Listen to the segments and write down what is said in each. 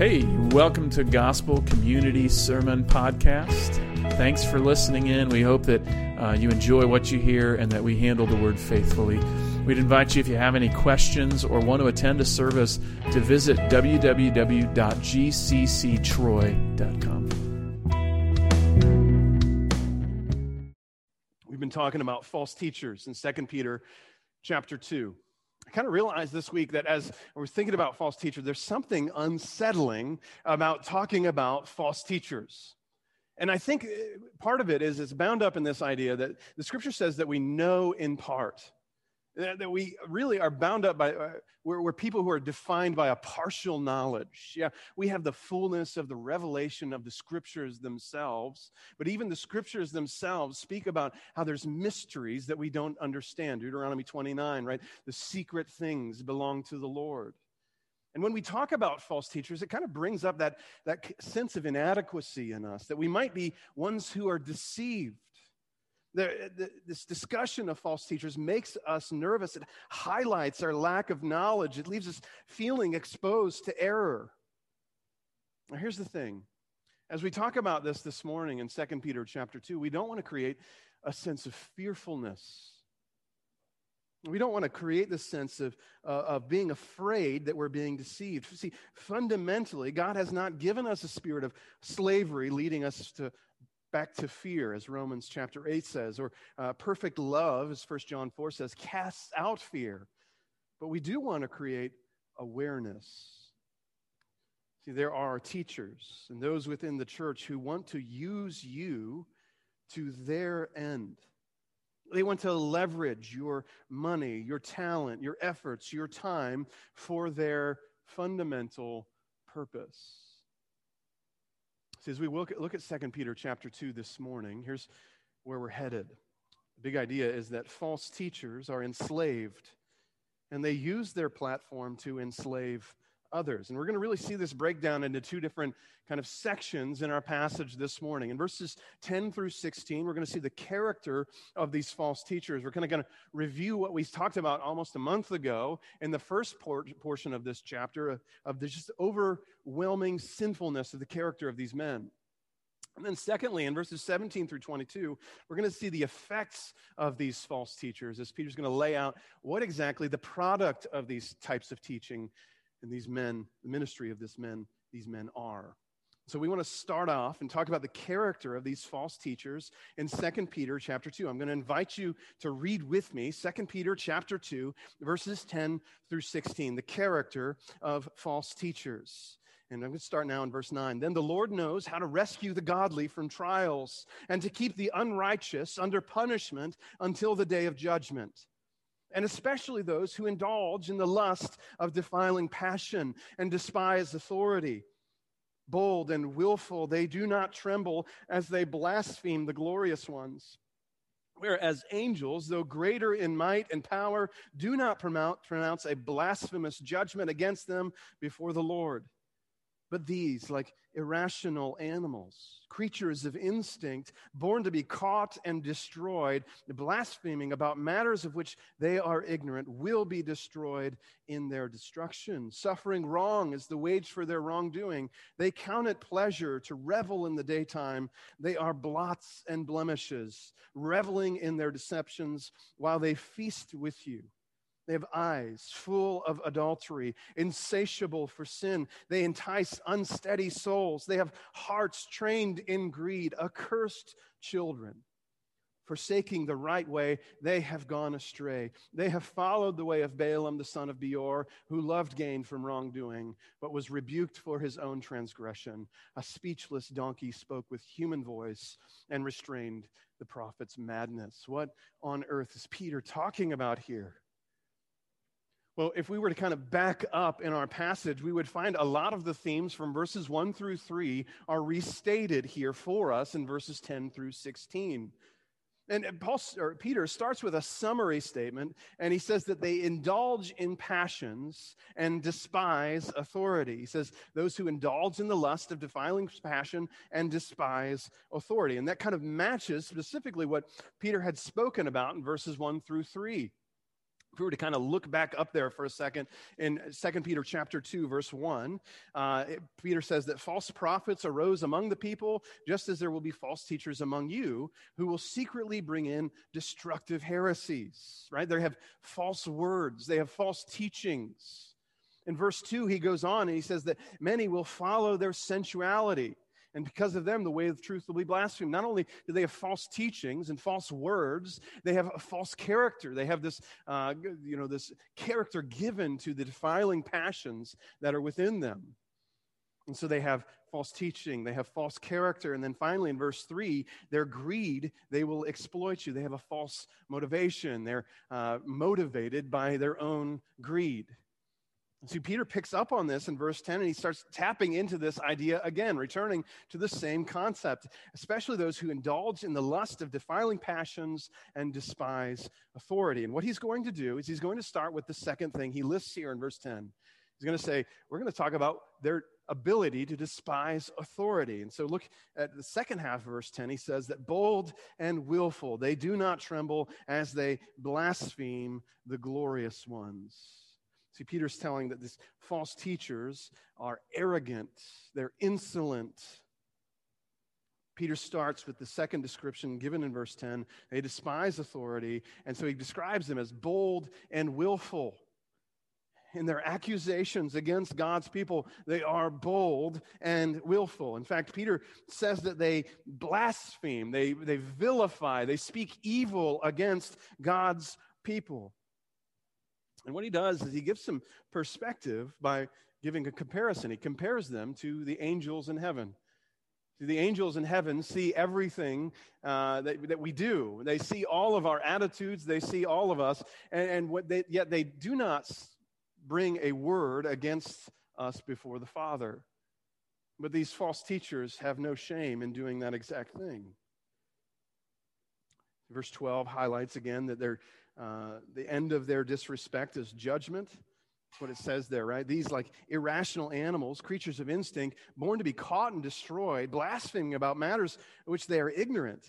Hey, welcome to Gospel Community Sermon Podcast. Thanks for listening in. We hope that uh, you enjoy what you hear and that we handle the word faithfully. We'd invite you, if you have any questions or want to attend a service, to visit www.gcctroy.com. We've been talking about false teachers in 2 Peter chapter 2. I kind of realized this week that as we're thinking about false teachers, there's something unsettling about talking about false teachers. And I think uh, part of it is it's bound up in this idea that the scripture says that we know in part that we really are bound up by uh, we're, we're, people who are defined by a partial knowledge. Yeah we have the fullness of the revelation of the scriptures themselves but even the scriptures themselves speak about how there's mysteries that we don't understand. Deuteronomy 29 right? The secret things belong to the lord. And when we talk about false teachers, it kind of brings up that, that sense of inadequacy in us, that we might be ones who are deceived this discussion of false teachers makes us nervous. It highlights our lack of knowledge. It leaves us feeling exposed to error. Now, here's the thing. As we talk about this this morning in 2 Peter chapter 2, we don't want to create a sense of fearfulness. We don't want to create this sense of, uh, of being afraid that we're being deceived. See, fundamentally, God has not given us a spirit of slavery leading us to back to fear, as Romans chapter 8 says, or uh, perfect love, as 1 John 4 says, casts out fear. But we do want to create awareness. See, there are teachers and those within the church who want to use you to their end. They want to leverage your money, your talent, your efforts, your time for their fundamental purpose. See, as we look at, look at 2 Peter chapter 2 this morning, here's where we're headed. The big idea is that false teachers are enslaved, and they use their platform to enslave others. And we're going to really see this breakdown into two different kind of sections in our passage this morning. In verses 10 through 16, we're going to see the character of these false teachers. We're kind of going to review what we talked about almost a month ago in the first por- portion of this chapter of, of the just overwhelming sinfulness of the character of these men. And then, secondly, in verses 17 through 22, we're going to see the effects of these false teachers as Peter's going to lay out what exactly the product of these types of teaching and these men, the ministry of this men, these men are. So we want to start off and talk about the character of these false teachers in 2 Peter chapter 2. I'm going to invite you to read with me 2 Peter chapter 2 verses 10 through 16, the character of false teachers. And I'm going to start now in verse 9. Then the Lord knows how to rescue the godly from trials and to keep the unrighteous under punishment until the day of judgment and especially those who indulge in the lust of defiling passion and despise authority. Bold and willful, they do not tremble as they blaspheme the glorious ones. Whereas angels, though greater in might and power, do not pronounce a blasphemous judgment against them before the Lord. But these, like irrational animals, creatures of instinct, born to be caught and destroyed, blaspheming about matters of which they are ignorant, will be destroyed in their destruction. Suffering wrong is the wage for their wrongdoing. They count it pleasure to revel in the daytime. They are blots and blemishes, reveling in their deceptions while they feast with you. They have eyes full of adultery, insatiable for sin. They entice unsteady souls. They have hearts trained in greed, accursed children. Forsaking the right way, they have gone astray. They have followed the way of Balaam, the son of Beor, who loved gain from wrongdoing, but was rebuked for his own transgression. A speechless donkey spoke with human voice and restrained the prophet's madness. What on earth is Peter talking about here? Well, if we were to kind of back up in our passage, we would find a lot of the themes from verses 1 through 3 are restated here for us in verses 10 through 16. And Paul, or Peter starts with a summary statement, and he says that they indulge in passions and despise authority. He says, Those who indulge in the lust of defiling passion and despise authority. And that kind of matches specifically what Peter had spoken about in verses 1 through 3. If we were to kind of look back up there for a second in 2 peter chapter 2 verse 1 uh, it, peter says that false prophets arose among the people just as there will be false teachers among you who will secretly bring in destructive heresies right? They have false words they have false teachings. In verse 2 he goes on and he says that many will follow their sensuality and because of them, the way of truth will be blasphemed. Not only do they have false teachings and false words, they have a false character. They have this, uh, you know, this character given to the defiling passions that are within them. And so they have false teaching, they have false character. And then finally, in verse 3, their greed, they will exploit you. They have a false motivation. They're uh, motivated by their own greed. See, Peter picks up on this in verse 10 and he starts tapping into this idea again, returning to the same concept, especially those who indulge in the lust of defiling passions and despise authority. And what he's going to do is he's going to start with the second thing he lists here in verse 10. He's going to say, We're going to talk about their ability to despise authority. And so look at the second half of verse 10. He says that bold and willful, they do not tremble as they blaspheme the glorious ones. See, Peter's telling that these false teachers are arrogant, they're insolent. Peter starts with the second description given in verse 10. They despise authority, and so he describes them as bold and willful. In their accusations against God's people, they are bold and willful. In fact, Peter says that they blaspheme, they, they vilify, they speak evil against God's people. And what he does is he gives some perspective by giving a comparison. He compares them to the angels in heaven. The angels in heaven see everything uh, that, that we do. They see all of our attitudes. They see all of us, and, and what they, yet they do not bring a word against us before the Father. But these false teachers have no shame in doing that exact thing. Verse 12 highlights again that they're uh, the end of their disrespect is judgment. That's what it says there, right? These like irrational animals, creatures of instinct, born to be caught and destroyed, blaspheming about matters which they are ignorant,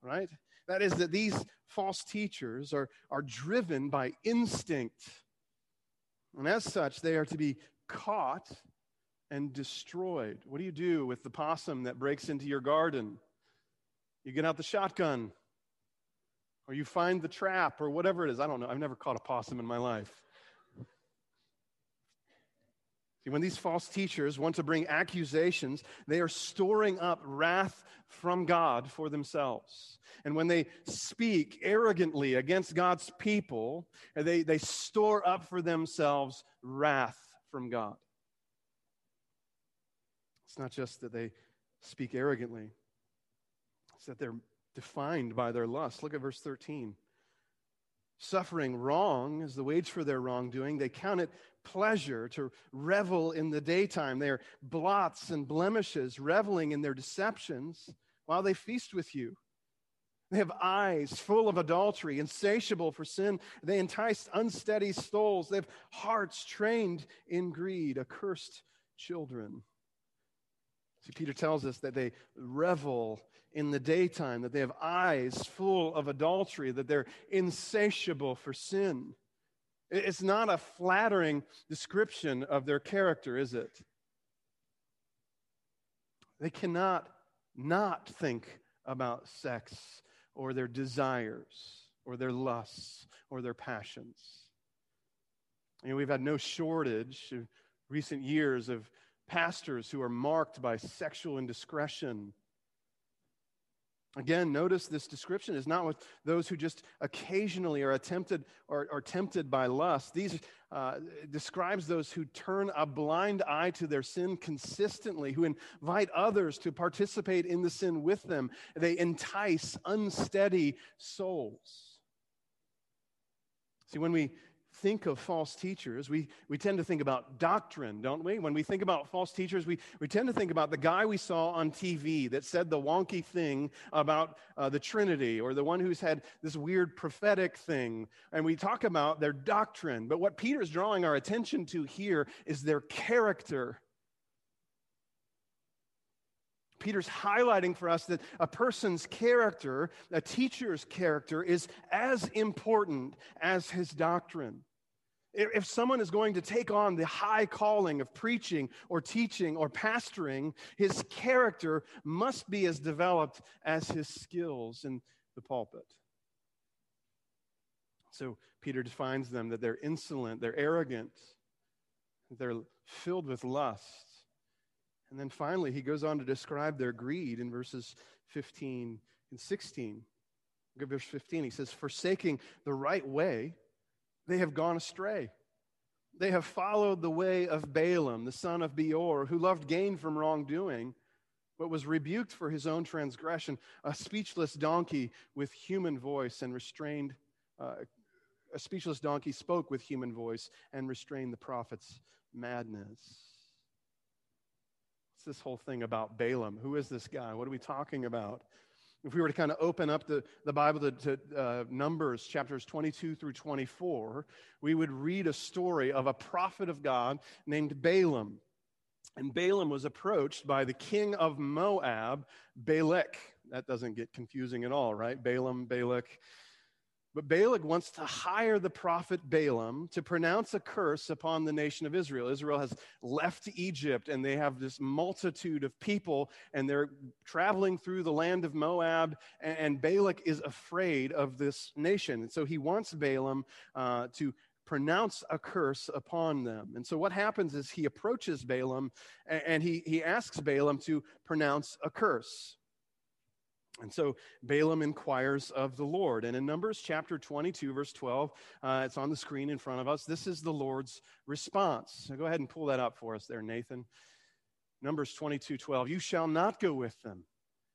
right? That is, that these false teachers are, are driven by instinct. And as such, they are to be caught and destroyed. What do you do with the possum that breaks into your garden? You get out the shotgun or you find the trap or whatever it is. I don't know. I've never caught a possum in my life. See, when these false teachers want to bring accusations, they are storing up wrath from God for themselves. And when they speak arrogantly against God's people, they, they store up for themselves wrath from God. It's not just that they speak arrogantly, it's that they're defined by their lust. Look at verse 13. Suffering wrong is the wage for their wrongdoing. They count it pleasure to revel in the daytime. They are blots and blemishes, reveling in their deceptions while they feast with you. They have eyes full of adultery, insatiable for sin. They entice unsteady souls. They have hearts trained in greed, accursed children. See, Peter tells us that they revel in the daytime, that they have eyes full of adultery, that they're insatiable for sin. It's not a flattering description of their character, is it? They cannot not think about sex or their desires or their lusts or their passions. You know, we've had no shortage of recent years of pastors who are marked by sexual indiscretion. Again, notice this description is not with those who just occasionally are tempted or are tempted by lust. These uh, describes those who turn a blind eye to their sin consistently, who invite others to participate in the sin with them. They entice unsteady souls. See, when we think of false teachers, we, we tend to think about doctrine, don't we? When we think about false teachers, we, we tend to think about the guy we saw on TV that said the wonky thing about uh, the Trinity or the one who's had this weird prophetic thing. And we talk about their doctrine. But what Peter's drawing our attention to here is their character. Peter's highlighting for us that a person's character, a teacher's character, is as important as his doctrine. If someone is going to take on the high calling of preaching or teaching or pastoring, his character must be as developed as his skills in the pulpit. So Peter defines them that they're insolent, they're arrogant, they're filled with lust. And then finally, he goes on to describe their greed in verses 15 and 16. Look at verse 15. He says, Forsaking the right way, they have gone astray. They have followed the way of Balaam, the son of Beor, who loved gain from wrongdoing, but was rebuked for his own transgression, a speechless donkey with human voice and restrained. Uh, a speechless donkey spoke with human voice and restrained the prophet's madness. This whole thing about Balaam? Who is this guy? What are we talking about? If we were to kind of open up the, the Bible to, to uh, Numbers chapters 22 through 24, we would read a story of a prophet of God named Balaam. And Balaam was approached by the king of Moab, Balak. That doesn't get confusing at all, right? Balaam, Balak. But Balak wants to hire the prophet Balaam to pronounce a curse upon the nation of Israel. Israel has left Egypt and they have this multitude of people and they're traveling through the land of Moab. And, Balak is afraid of this nation. And so he wants Balaam uh, to pronounce a curse upon them. And so what happens is he approaches Balaam and he, he asks Balaam to pronounce a curse. And so Balaam inquires of the Lord. And in Numbers chapter 22, verse 12, uh, it's on the screen in front of us. This is the Lord's response. So go ahead and pull that up for us there, Nathan. Numbers 22, 12. You shall not go with them.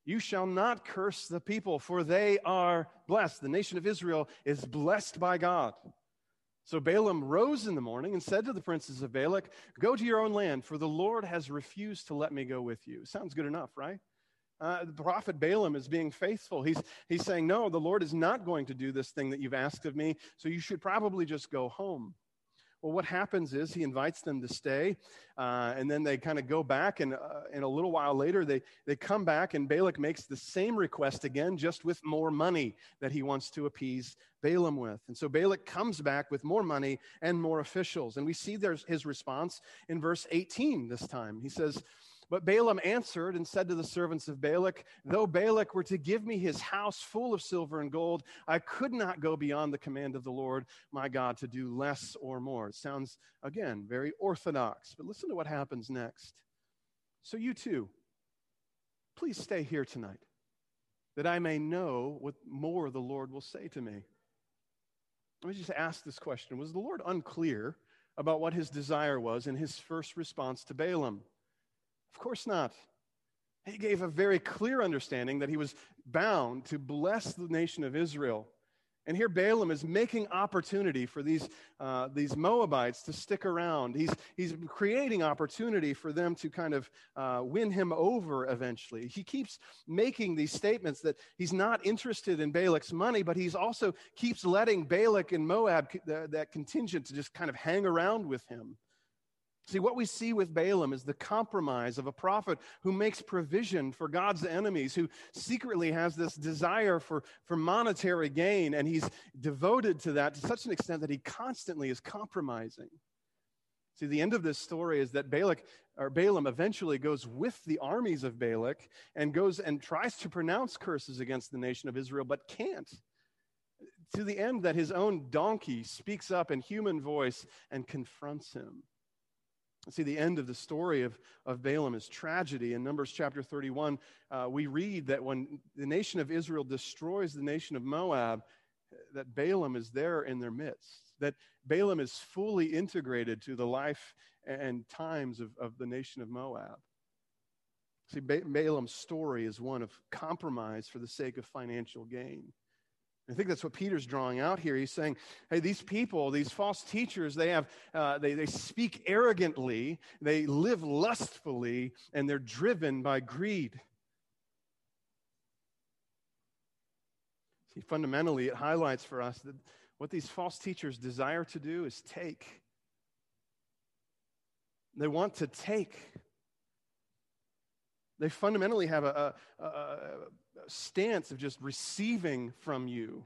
You shall not curse the people, for they are blessed. The nation of Israel is blessed by God. So Balaam rose in the morning and said to the princes of Balak, Go to your own land, for the Lord has refused to let me go with you. Sounds good enough, right? Uh, the prophet Balaam is being faithful. He's, he's saying, No, the Lord is not going to do this thing that you've asked of me, so you should probably just go home. Well, what happens is he invites them to stay, uh, and then they kind of go back, and, uh, and a little while later, they, they come back, and Balak makes the same request again, just with more money that he wants to appease Balaam with. And so Balak comes back with more money and more officials. And we see there's his response in verse 18 this time. He says, but Balaam answered and said to the servants of Balak, Though Balak were to give me his house full of silver and gold, I could not go beyond the command of the Lord my God to do less or more. It sounds, again, very orthodox. But listen to what happens next. So you too, please stay here tonight, that I may know what more the Lord will say to me. Let me just ask this question Was the Lord unclear about what his desire was in his first response to Balaam? Of course not. He gave a very clear understanding that he was bound to bless the nation of Israel. And here Balaam is making opportunity for these, uh, these Moabites to stick around. He's, he's creating opportunity for them to kind of uh, win him over eventually. He keeps making these statements that he's not interested in Balak's money, but he's also keeps letting Balak and Moab, that contingent, to just kind of hang around with him. See, what we see with Balaam is the compromise of a prophet who makes provision for God's enemies, who secretly has this desire for, for monetary gain, and he's devoted to that to such an extent that he constantly is compromising. See, the end of this story is that Balak or Balaam eventually goes with the armies of Balak and goes and tries to pronounce curses against the nation of Israel, but can't. To the end that his own donkey speaks up in human voice and confronts him. See, the end of the story of, of Balaam is tragedy. In Numbers chapter 31, uh, we read that when the nation of Israel destroys the nation of Moab, that Balaam is there in their midst, that Balaam is fully integrated to the life and times of, of the nation of Moab. See, ba- Balaam's story is one of compromise for the sake of financial gain. I think that's what Peter's drawing out here. He's saying, hey, these people, these false teachers, they have, uh, they, they speak arrogantly, they live lustfully, and they're driven by greed. See, fundamentally, it highlights for us that what these false teachers desire to do is take. They want to take. They fundamentally have a, a, a stance of just receiving from you.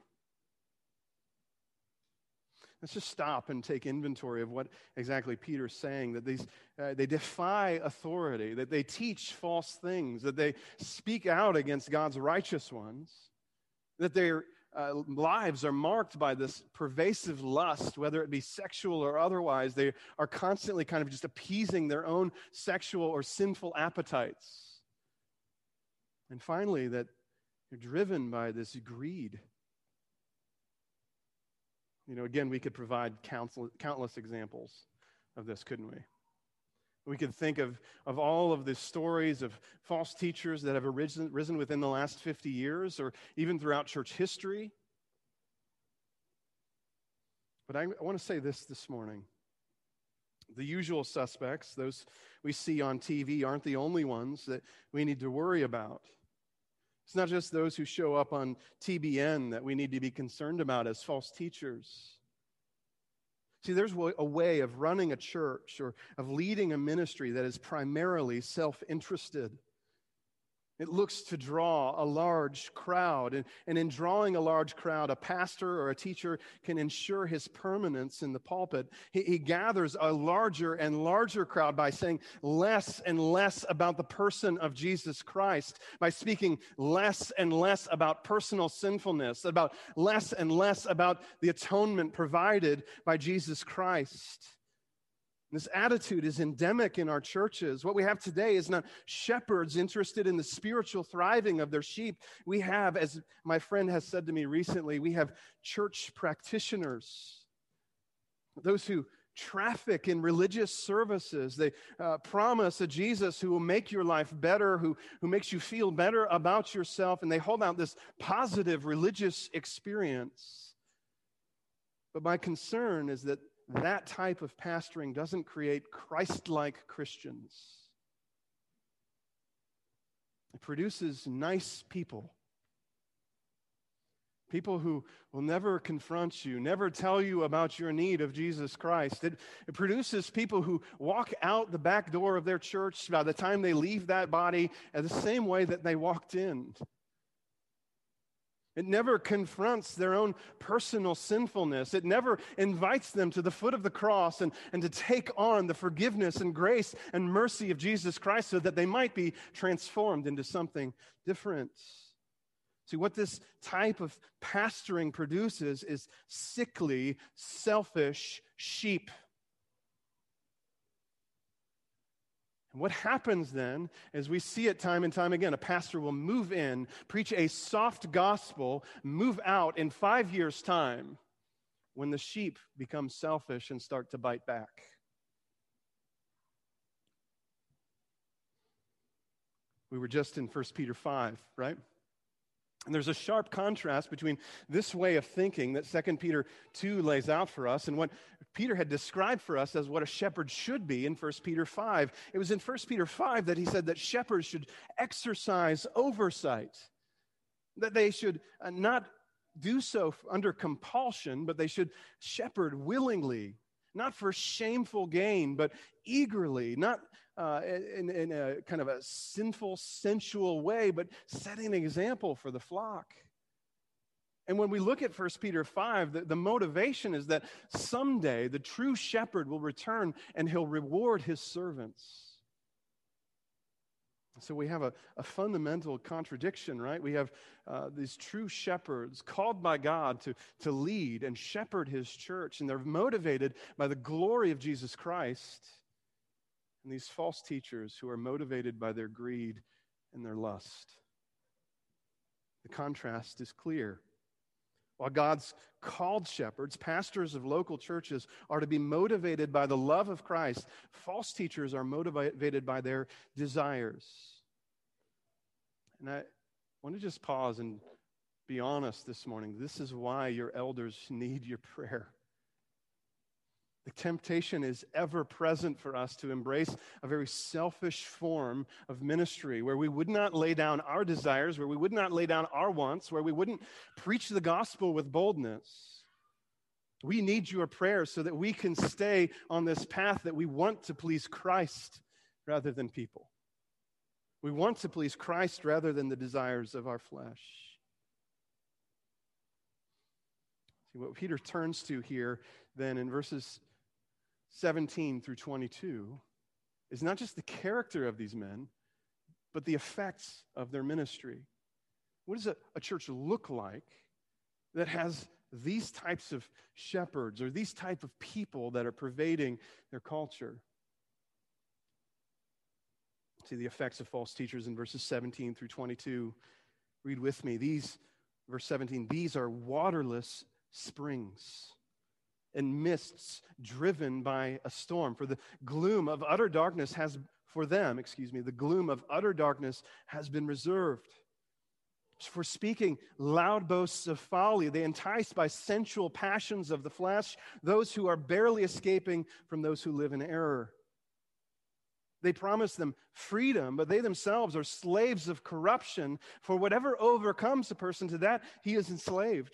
Let's just stop and take inventory of what exactly Peter's saying that these, uh, they defy authority, that they teach false things, that they speak out against God's righteous ones, that their uh, lives are marked by this pervasive lust, whether it be sexual or otherwise. They are constantly kind of just appeasing their own sexual or sinful appetites. And finally, that you're driven by this greed you know, again, we could provide countless examples of this, couldn't we? We could think of, of all of the stories of false teachers that have arisen, risen within the last 50 years or even throughout church history. But I, I want to say this this morning. The usual suspects, those we see on TV, aren't the only ones that we need to worry about. It's not just those who show up on TBN that we need to be concerned about as false teachers. See, there's a way of running a church or of leading a ministry that is primarily self interested. It looks to draw a large crowd. And, and in drawing a large crowd, a pastor or a teacher can ensure his permanence in the pulpit. He, he gathers a larger and larger crowd by saying less and less about the person of Jesus Christ, by speaking less and less about personal sinfulness, about less and less about the atonement provided by Jesus Christ. This attitude is endemic in our churches. What we have today is not shepherds interested in the spiritual thriving of their sheep. We have, as my friend has said to me recently, we have church practitioners, those who traffic in religious services. They uh, promise a Jesus who will make your life better, who, who makes you feel better about yourself, and they hold out this positive religious experience. But my concern is that that type of pastoring doesn't create Christ like Christians. It produces nice people. People who will never confront you, never tell you about your need of Jesus Christ. It, it, produces people who walk out the back door of their church by the time they leave that body at the same way that they walked in. It never confronts their own personal sinfulness. It never invites them to the foot of the cross and, and to take on the forgiveness and grace and mercy of Jesus Christ so that they might be transformed into something different. See, what this type of pastoring produces is sickly, selfish sheep. And what happens then is we see it time and time again. A pastor will move in, preach a soft gospel, move out in five years' time when the sheep become selfish and start to bite back. We were just in 1 Peter 5, right? And there's a sharp contrast between this way of thinking that 2 Peter 2 lays out for us and what Peter had described for us as what a shepherd should be in 1 Peter 5. It was in 1 Peter 5 that he said that shepherds should exercise oversight, that they should uh, not do so under compulsion, but they should shepherd willingly, not for shameful gain, but eagerly, not uh, in, in a kind of a sinful, sensual way, but setting an example for the flock. And when we look at 1 Peter 5, the, the, motivation is that someday the true shepherd will return and he'll reward his servants. So we have a, a fundamental contradiction, right? We have uh, these true shepherds called by God to, to lead and shepherd his church, and they're motivated by the glory of Jesus Christ and these false teachers who are motivated by their greed and their lust. The contrast is clear. While God's called shepherds, pastors of local churches, are to be motivated by the love of Christ, false teachers are motivated by their desires. And I want to just pause and be honest this morning. This is why your elders need your prayer. The temptation is ever present for us to embrace a very selfish form of ministry where we would not lay down our desires, where we would not lay down our wants, where we wouldn't preach the gospel with boldness. We need your prayers so that we can stay on this path that we want to please Christ rather than people. We want to please Christ rather than the desires of our flesh. See, what Peter turns to here then in verses 17 through 22 is not just the character of these men, but the effects of their ministry. What does a, a church look like that has these types of shepherds or these type of people that are pervading their culture? See the effects of false teachers in verses 17 through 22. Read with me. These, verse 17, these are waterless springs and mists driven by a storm. For the gloom of utter darkness has, for them, excuse me, the gloom of utter darkness has been reserved. For speaking loud boasts of folly, they entice by sensual passions of the flesh those who are barely escaping from those who live in error. They promise them freedom, but they themselves are slaves of corruption. For whatever overcomes a person to that, he is enslaved.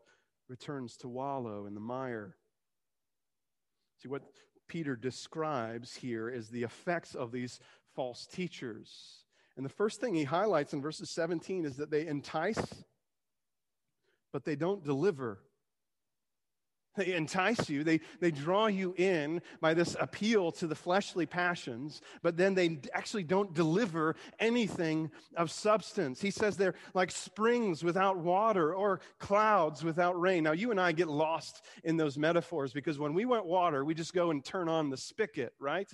returns to wallow in the mire. See, what Peter describes here is the effects of these false teachers. And the first thing he highlights in verses 17 is that they entice, but they don't deliver. They entice you, they, they draw you in by this appeal to the fleshly passions, but then they actually don't deliver anything of substance. He says they're like springs without water or clouds without rain. Now, you and I get lost in those metaphors because when we want water, we just go and turn on the spigot, right?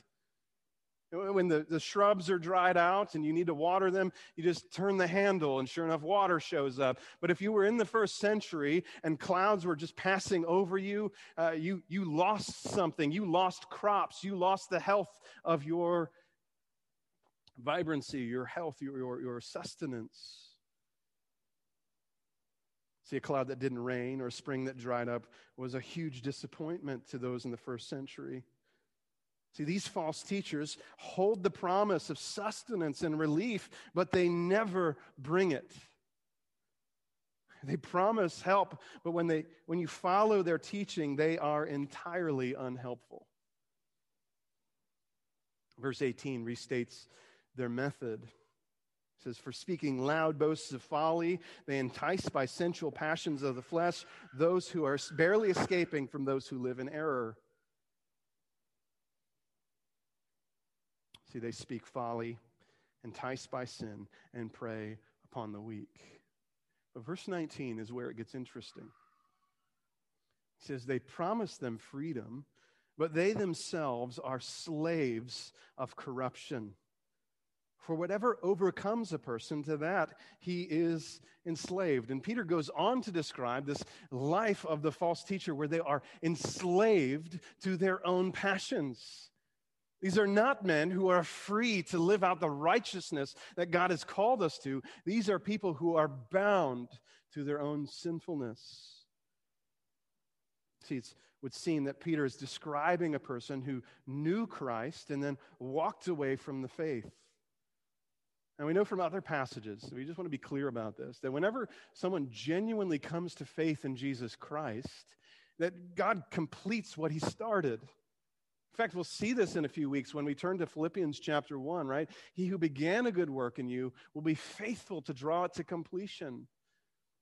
When the, the shrubs are dried out and you need to water them, you just turn the handle and sure enough, water shows up. But if you were in the first century and clouds were just passing over you, uh, you, you lost something. You lost crops. You lost the health of your vibrancy, your health, your, your, your sustenance. See, a cloud that didn't rain or a spring that dried up was a huge disappointment to those in the first century. See, these false teachers hold the promise of sustenance and relief, but they never bring it. They promise help, but when, they, when you follow their teaching, they are entirely unhelpful. Verse 18 restates their method. It says, For speaking loud boasts of folly, they entice by sensual passions of the flesh those who are barely escaping from those who live in error. See, they speak folly, enticed by sin, and prey upon the weak. But verse 19 is where it gets interesting. He says, They promise them freedom, but they themselves are slaves of corruption. For whatever overcomes a person, to that he is enslaved. And Peter goes on to describe this life of the false teacher where they are enslaved to their own passions. These are not men who are free to live out the righteousness that God has called us to. These are people who are bound to their own sinfulness. See, it would seem that Peter is describing a person who knew Christ and then walked away from the faith. And we know from other passages, we just want to be clear about this, that whenever someone genuinely comes to faith in Jesus Christ, that God completes what he started. In fact, we'll see this in a few weeks when we turn to Philippians chapter 1, right? He who began a good work in you will be faithful to draw it to completion.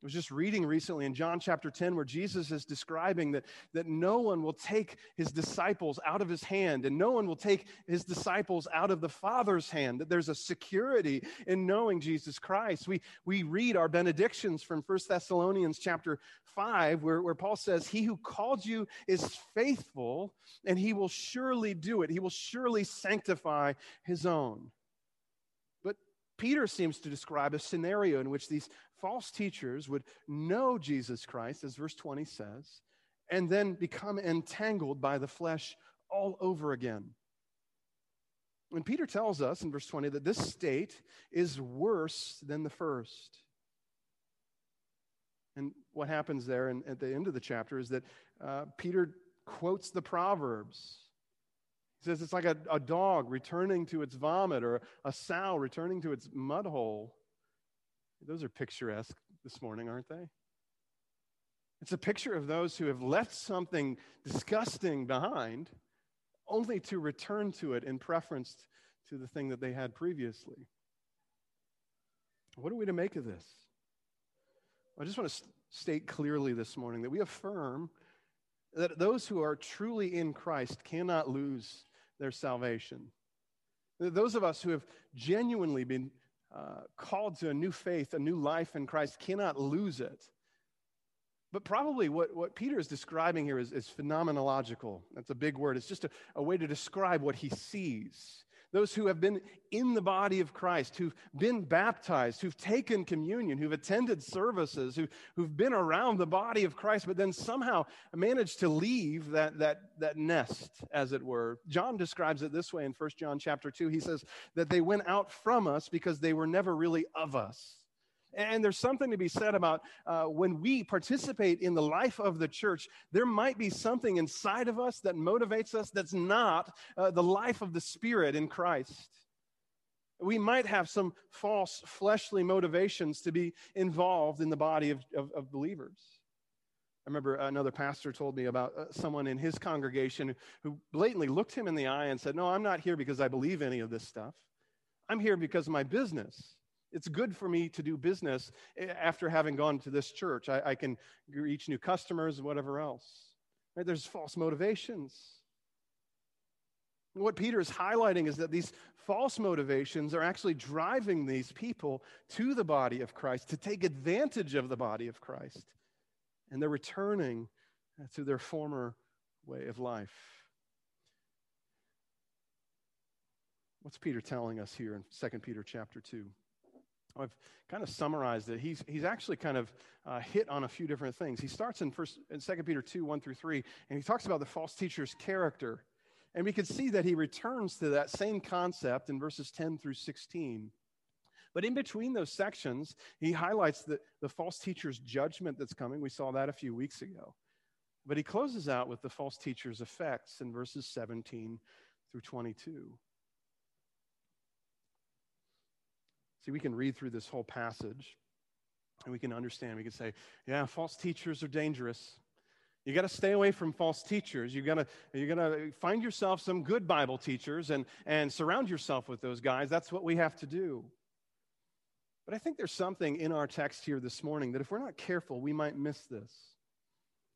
I was just reading recently in John chapter 10 where Jesus is describing that, that no one will take his disciples out of his hand and no one will take his disciples out of the Father's hand, that there's a security in knowing Jesus Christ. We, we read our benedictions from 1 Thessalonians chapter 5 where, where Paul says, He who called you is faithful and he will surely do it. He will surely sanctify his own. But Peter seems to describe a scenario in which these false teachers would know Jesus Christ, as verse 20 says, and then become entangled by the flesh all over again. And Peter tells us in verse 20 that this state is worse than the first. And what happens there and at the end of the chapter is that uh, Peter quotes the Proverbs. He says it's like a, a dog returning to its vomit or a sow returning to its mud hole. Those are picturesque this morning, aren't they? It's a picture of those who have left something disgusting behind only to return to it in preference to the thing that they had previously. What are we to make of this? I just want to state clearly this morning that we affirm that those who are truly in Christ cannot lose their salvation. Those of us who have genuinely been uh, called to a new faith, a new life in Christ, cannot lose it. But probably what, what Peter is describing here is, is phenomenological. That's a big word. It's just a, a way to describe what he sees those who have been in the body of Christ, who've been baptized, who've taken communion, who've attended services, who, who've been around the body of Christ, but then somehow managed to leave that, that, that nest, as it were. John describes it this way in 1 John chapter 2. He says that they went out from us because they were never really of us. And there's something to be said about uh, when we participate in the life of the church, there might be something inside of us that motivates us that's not uh, the life of the Spirit in Christ. We might have some false fleshly motivations to be involved in the body of, of, of believers. I remember another pastor told me about uh, someone in his congregation who blatantly looked him in the eye and said, No, I'm not here because I believe any of this stuff. I'm here because of my business. It's good for me to do business eh, after having gone to this church. I, I can reach new customers, whatever else. Right? There's false motivations. What Peter is highlighting is that these false motivations are actually driving these people to the body of Christ to take advantage of the body of Christ. And they're returning uh, to their former way of life. What's Peter telling us here in 2 Peter chapter 2? I've kind of summarized it. He's, he's actually kind of uh, hit on a few different things. He starts in first in 2 Peter 2, 1 through 3, and he talks about the false teacher's character. And we can see that he returns to that same concept in verses 10 through 16. But in between those sections, he highlights the, the false teacher's judgment that's coming. We saw that a few weeks ago. But he closes out with the false teacher's effects in verses 17 through 22. See, we can read through this whole passage and we can understand. We can say, yeah, false teachers are dangerous. You got to stay away from false teachers. You got to you got to find yourself some good Bible teachers and and surround yourself with those guys. That's what we have to do. But I think there's something in our text here this morning that if we're not careful, we might miss this.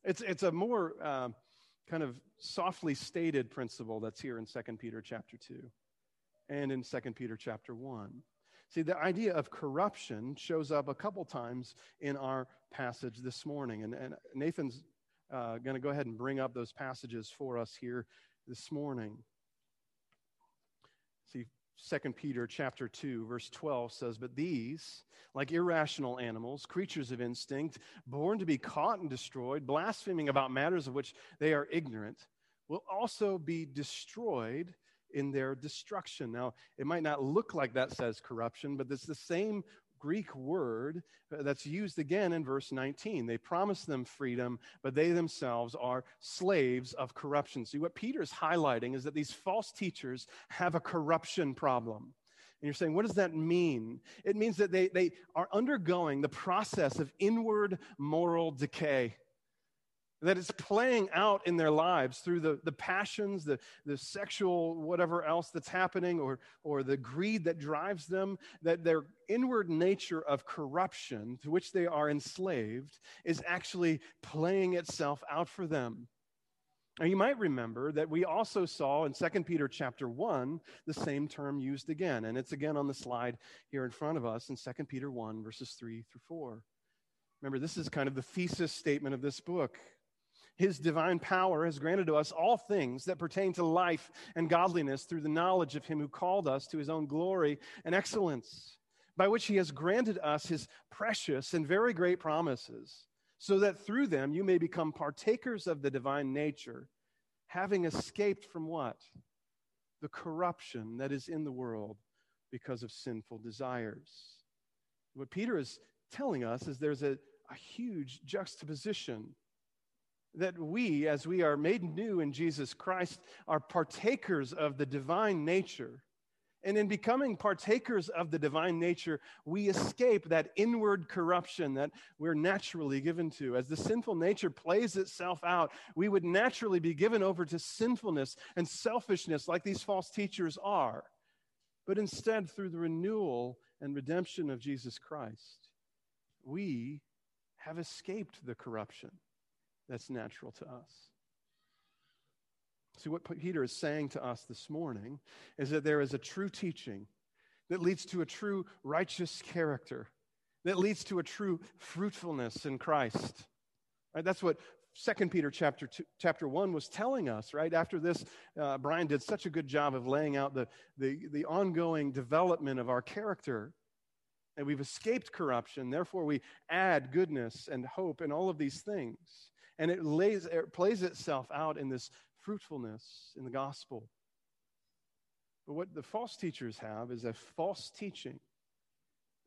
It's it's a more uh, kind of softly stated principle that's here in 2 Peter chapter 2 and in 2 Peter chapter 1. See, the idea of corruption shows up a couple times in our passage this morning. And, and Nathan's uh, going to go ahead and bring up those passages for us here this morning. See, 2 Peter chapter 2 verse 12 says, "But these, like irrational animals, creatures of instinct, born to be caught and destroyed, blaspheming about matters of which they are ignorant, will also be destroyed in their destruction. Now, it might not look like that says corruption, but it's the same Greek word uh, that's used again in verse 19. They promise them freedom, but they themselves are slaves of corruption. See, what Peter's highlighting is that these false teachers have a corruption problem. And you're saying, what does that mean? It means that they, they are undergoing the process of inward moral decay that it's playing out in their lives through the, the passions, the, the sexual whatever else that's happening, or, or the greed that drives them, that their inward nature of corruption to which they are enslaved is actually playing itself out for them. Now you might remember that we also saw in 2 Peter chapter 1 the same term used again, and it's again on the slide here in front of us in 2 Peter 1, verses 3 through 4. Remember, this is kind of the thesis statement of this book. His divine power has granted to us all things that pertain to life and godliness through the knowledge of Him who called us to His own glory and excellence, by which He has granted us His precious and very great promises, so that through them you may become partakers of the divine nature, having escaped from what? the corruption that is in the world because of sinful desires. What Peter is telling us is there's a, a huge juxtaposition that we, as we are made new in Jesus Christ, are partakers of the divine nature. And in becoming partakers of the divine nature, we escape that inward corruption that we're naturally given to. As the sinful nature plays itself out, we would naturally be given over to sinfulness and selfishness like these false teachers are. But instead, through the renewal and redemption of Jesus Christ, we have escaped the corruption that's natural to us. See, what Peter is saying to us this morning is that there is a true teaching that leads to a true righteous character, that leads to a true fruitfulness in Christ. Right? That's what Second Peter chapter two, chapter one was telling us. Right after this, uh, Brian did such a good job of laying out the, the the ongoing development of our character, and we've escaped corruption. Therefore, we add goodness and hope and all of these things and it, lays, it plays itself out in this fruitfulness in the gospel. But what the false teachers have is a false teaching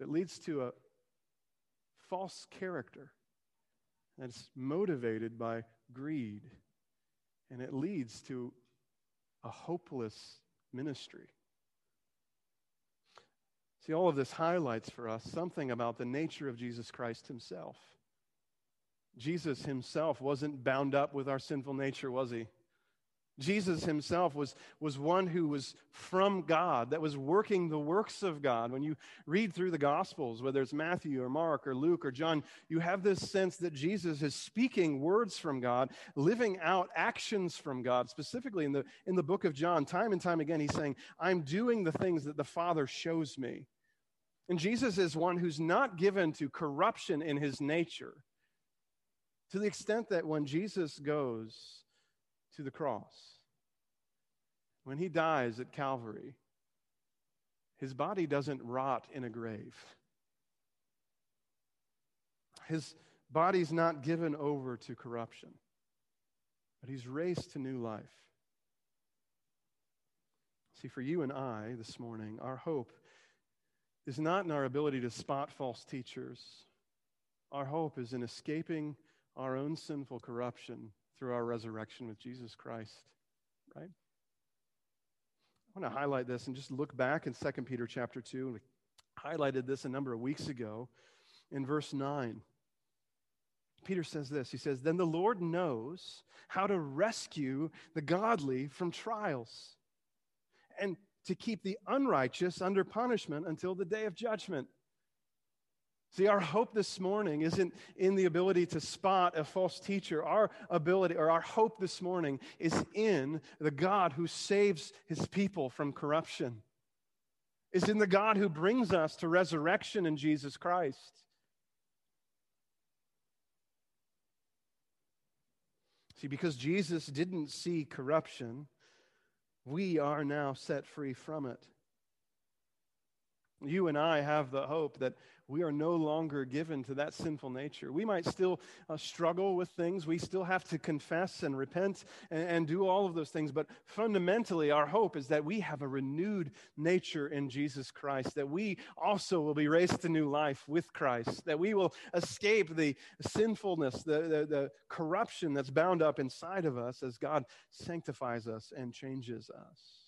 that leads to a false character that's motivated by greed, and it leads to a hopeless ministry. See, all of this highlights for us something about the nature of Jesus Christ himself. Jesus himself wasn't bound up with our sinful nature, was he? Jesus himself was, was one who was from God, that was working the works of God. When you read through the Gospels, whether it's Matthew or Mark or Luke or John, you have this sense that Jesus is speaking words from God, living out actions from God. Specifically in the, in the book of John, time and time again, he's saying, I'm doing the things that the Father shows me. And Jesus is one who's not given to corruption in his nature to the extent that when Jesus goes to the cross, when he dies at Calvary, his body doesn't rot in a grave. His body's not given over to corruption, but he's raised to new life. See, for you and I this morning, our hope is not in our ability to spot false teachers. Our hope is in escaping our own sinful corruption through our resurrection with Jesus Christ, right? I want to highlight this and just look back in 2 Peter chapter 2. We highlighted this a number of weeks ago in verse 9. Peter says this He says, Then the Lord knows how to rescue the godly from trials and to keep the unrighteous under punishment until the day of judgment. See, our hope this morning isn't in the ability to spot a false teacher. Our ability or our hope this morning is in the God who saves his people from corruption, is in the God who brings us to resurrection in Jesus Christ. See, because Jesus didn't see corruption, we are now set free from it. You and I have the hope that we are no longer given to that sinful nature. We might still uh, struggle with things. We still have to confess and repent and, and do all of those things. But fundamentally, our hope is that we have a renewed nature in Jesus Christ, that we also will be raised to new life with Christ, that we will escape the sinfulness, the, the, the corruption that's bound up inside of us as God sanctifies us and changes us.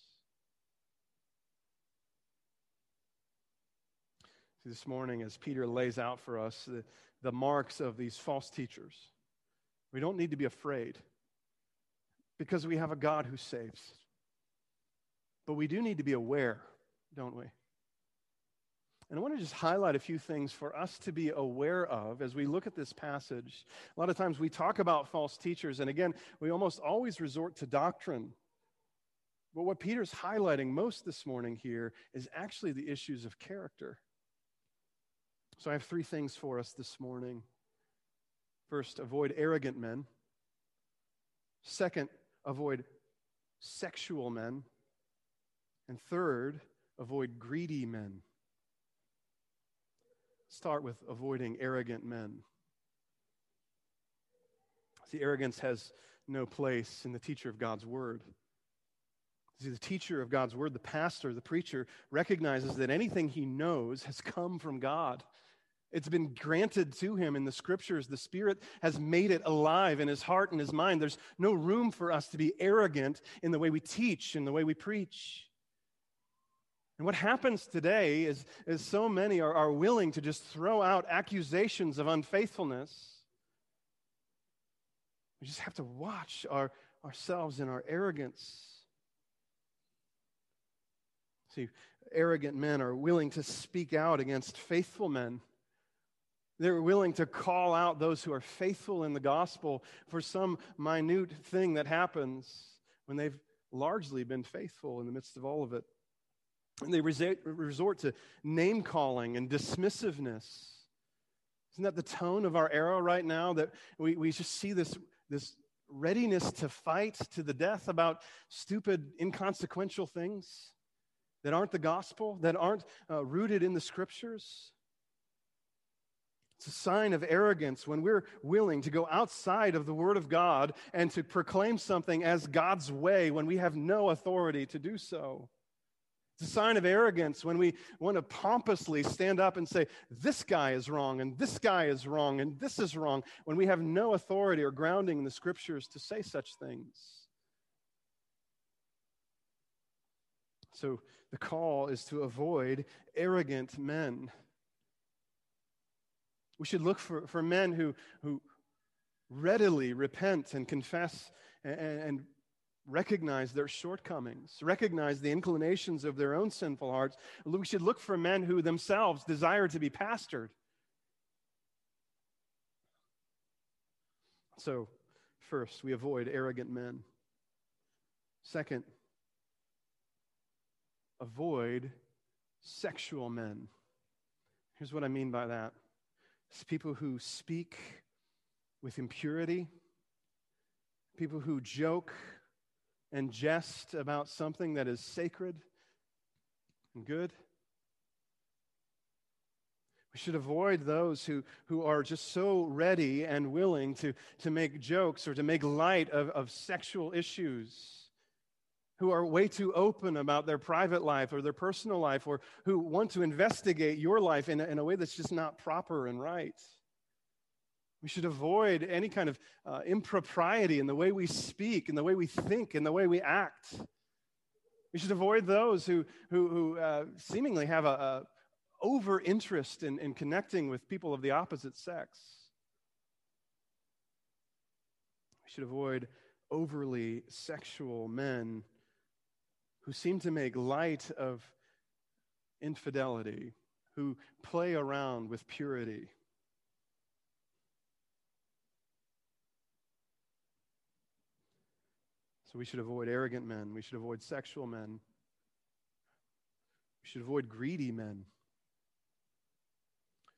This morning as Peter lays out for us the, the marks of these false teachers. We don't need to be afraid because we have a God who saves. But we do need to be aware, don't we? And I want to just highlight a few things for us to be aware of as we look at this passage. A lot of times we talk about false teachers, and again, we almost always resort to doctrine. But what Peter's highlighting most this morning here is actually the issues of character. So I have three things for us this morning. First, avoid arrogant men. Second, avoid sexual men. And third, avoid greedy men. Start with avoiding arrogant men. See, arrogance has no place in the teacher of God's word. See, the teacher of God's word, the pastor, the preacher, recognizes that anything he knows has come from God. It's been granted to him in the scriptures. The Spirit has made it alive in his heart and his mind. There's no room for us to be arrogant in the way we teach, in the way we preach. And what happens today is, is so many are, are willing to just throw out accusations of unfaithfulness. We just have to watch our, ourselves in our arrogance. See, arrogant men are willing to speak out against faithful men. They're willing to call out those who are faithful in the gospel for some minute thing that happens when they've largely been faithful in the midst of all of it. And they resort to name calling and dismissiveness. Isn't that the tone of our era right now? That we, we just see this, this readiness to fight to the death about stupid, inconsequential things that aren't the gospel, that aren't uh, rooted in the scriptures. It's a sign of arrogance when we're willing to go outside of the Word of God and to proclaim something as God's way when we have no authority to do so. It's a sign of arrogance when we want to pompously stand up and say, this guy is wrong, and this guy is wrong, and this is wrong, when we have no authority or grounding in the scriptures to say such things. So the call is to avoid arrogant men. We should look for, for men who, who readily repent and confess and, and recognize their shortcomings, recognize the inclinations of their own sinful hearts. We should look for men who themselves desire to be pastored. So, first, we avoid arrogant men. Second, avoid sexual men. Here's what I mean by that it's people who speak with impurity, people who joke and jest about something that is sacred and good. We should avoid those who, who are just so ready and willing to, to make jokes or to make light of, of sexual issues, who are way too open about their private life or their personal life, or who want to investigate your life in a, in a way that's just not proper and right. We should avoid any kind of uh, impropriety in the way we speak, in the way we think, in the way we act. We should avoid those who, who, who uh, seemingly have a, a over interest in, in connecting with people of the opposite sex. We should avoid overly sexual men who seem to make light of infidelity, who play around with purity. So we should avoid arrogant men. We should avoid sexual men. We should avoid greedy men.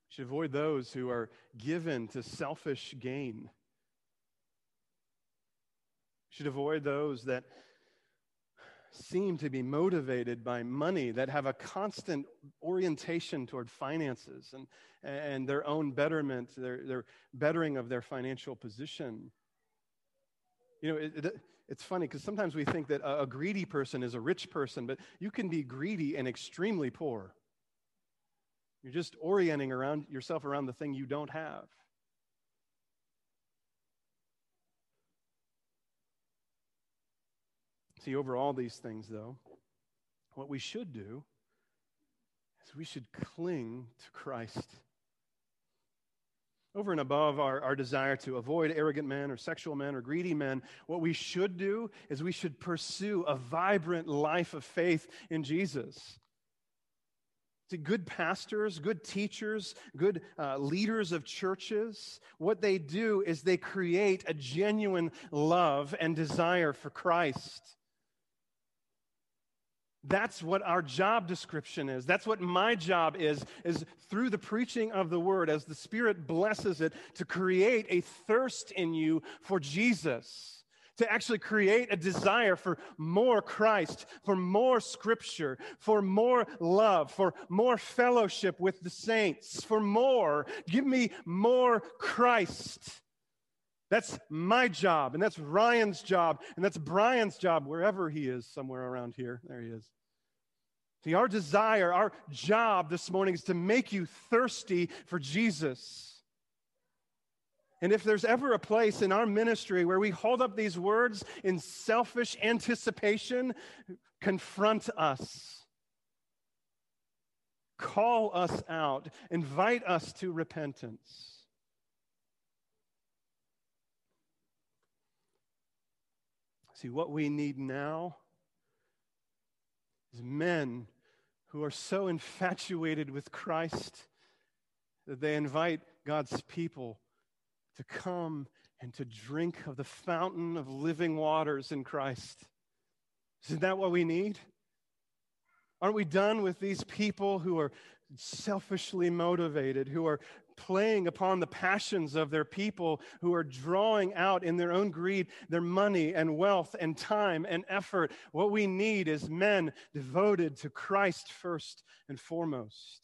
We should avoid those who are given to selfish gain. We should avoid those that seem to be motivated by money, that have a constant orientation toward finances and, and their own betterment, their, their bettering of their financial position. You know, it, it, it's funny because sometimes we think that a, a greedy person is a rich person, but you can be greedy and extremely poor. You're just orienting around yourself around the thing you don't have. Over all these things, though, what we should do is we should cling to Christ over and above our, our desire to avoid arrogant men or sexual men or greedy men, what we should do is we should pursue a vibrant life of faith in Jesus. See, good pastors, good teachers, good uh, leaders of churches, what they do is they create a genuine love and desire for Christ. That's what our job description is. That's what my job is, is through the preaching of the word, as the Spirit blesses it, to create a thirst in you for Jesus, to actually create a desire for more Christ, for more scripture, for more love, for more fellowship with the saints, for more. Give me more Christ. That's my job, and that's Ryan's job, and that's Brian's job, wherever he is, somewhere around here. There he is. See, our desire, our job this morning is to make you thirsty for Jesus. And if there's ever a place in our ministry where we hold up these words in selfish anticipation, confront us. Call us out. Invite us to repentance. See, what we need now is men who are so infatuated with Christ that they invite God's people to come and to drink of the fountain of living waters in Christ. Isn't that what we need? Aren't we done with these people who are selfishly motivated, who are playing upon the passions of their people who are drawing out in their own greed their money and wealth and time and effort. What we need is men devoted to Christ first and foremost.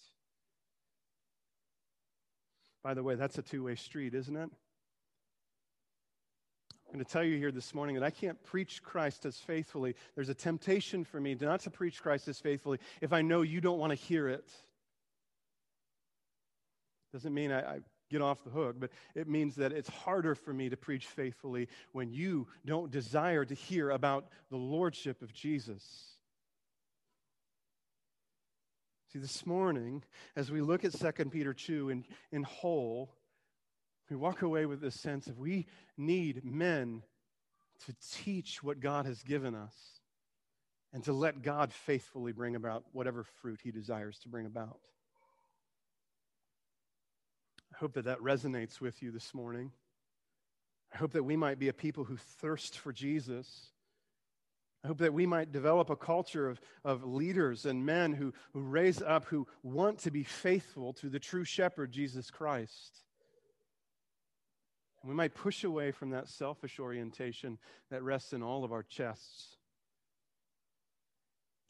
By the way, that's a two way street, isn't it? I'm going to tell you here this morning that I can't preach Christ as faithfully. There's a temptation for me not to preach Christ as faithfully if I know you don't want to hear it. Doesn't mean I, I get off the hook, but it means that it's harder for me to preach faithfully when you don't desire to hear about the lordship of Jesus. See, this morning, as we look at 2 Peter 2 in, in whole, we walk away with this sense of we need men to teach what God has given us and to let God faithfully bring about whatever fruit he desires to bring about. I hope that that resonates with you this morning. I hope that we might be a people who thirst for Jesus. I hope that we might develop a culture of, of leaders and men who, who raise up, who want to be faithful to the true shepherd, Jesus Christ. And we might push away from that selfish orientation that rests in all of our chests.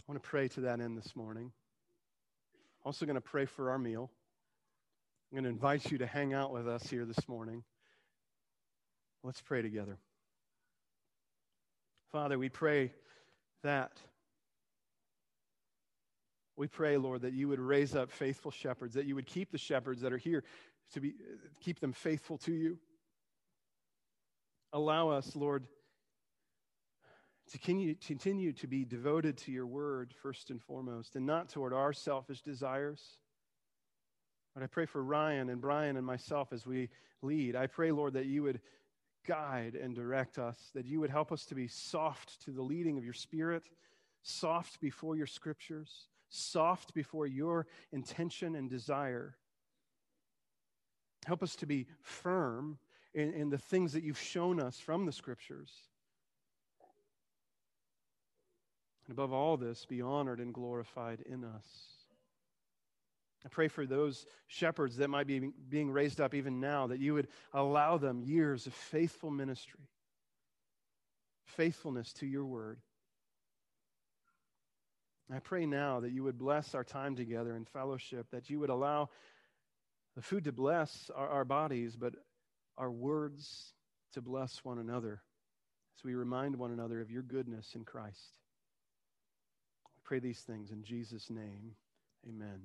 I want to pray to that end this morning. Also, going to pray for our meal. I'm going to invite you to hang out with us here this morning. Let's pray together. Father, we pray that. We pray, Lord, that you would raise up faithful shepherds, that you would keep the shepherds that are here to be keep them faithful to you. Allow us, Lord, to continue, continue to be devoted to your word first and foremost, and not toward our selfish desires but I pray for Ryan and Brian and myself as we lead. I pray, Lord, that you would guide and direct us, that you would help us to be soft to the leading of your Spirit, soft before your scriptures, soft before your intention and desire. Help us to be firm in, in the things that you've shown us from the scriptures. And above all this, be honored and glorified in us. I pray for those shepherds that might be being raised up even now, that you would allow them years of faithful ministry, faithfulness to your word. I pray now that you would bless our time together in fellowship, that you would allow the food to bless our, our bodies, but our words to bless one another as we remind one another of your goodness in Christ. I pray these things in Jesus' name. Amen.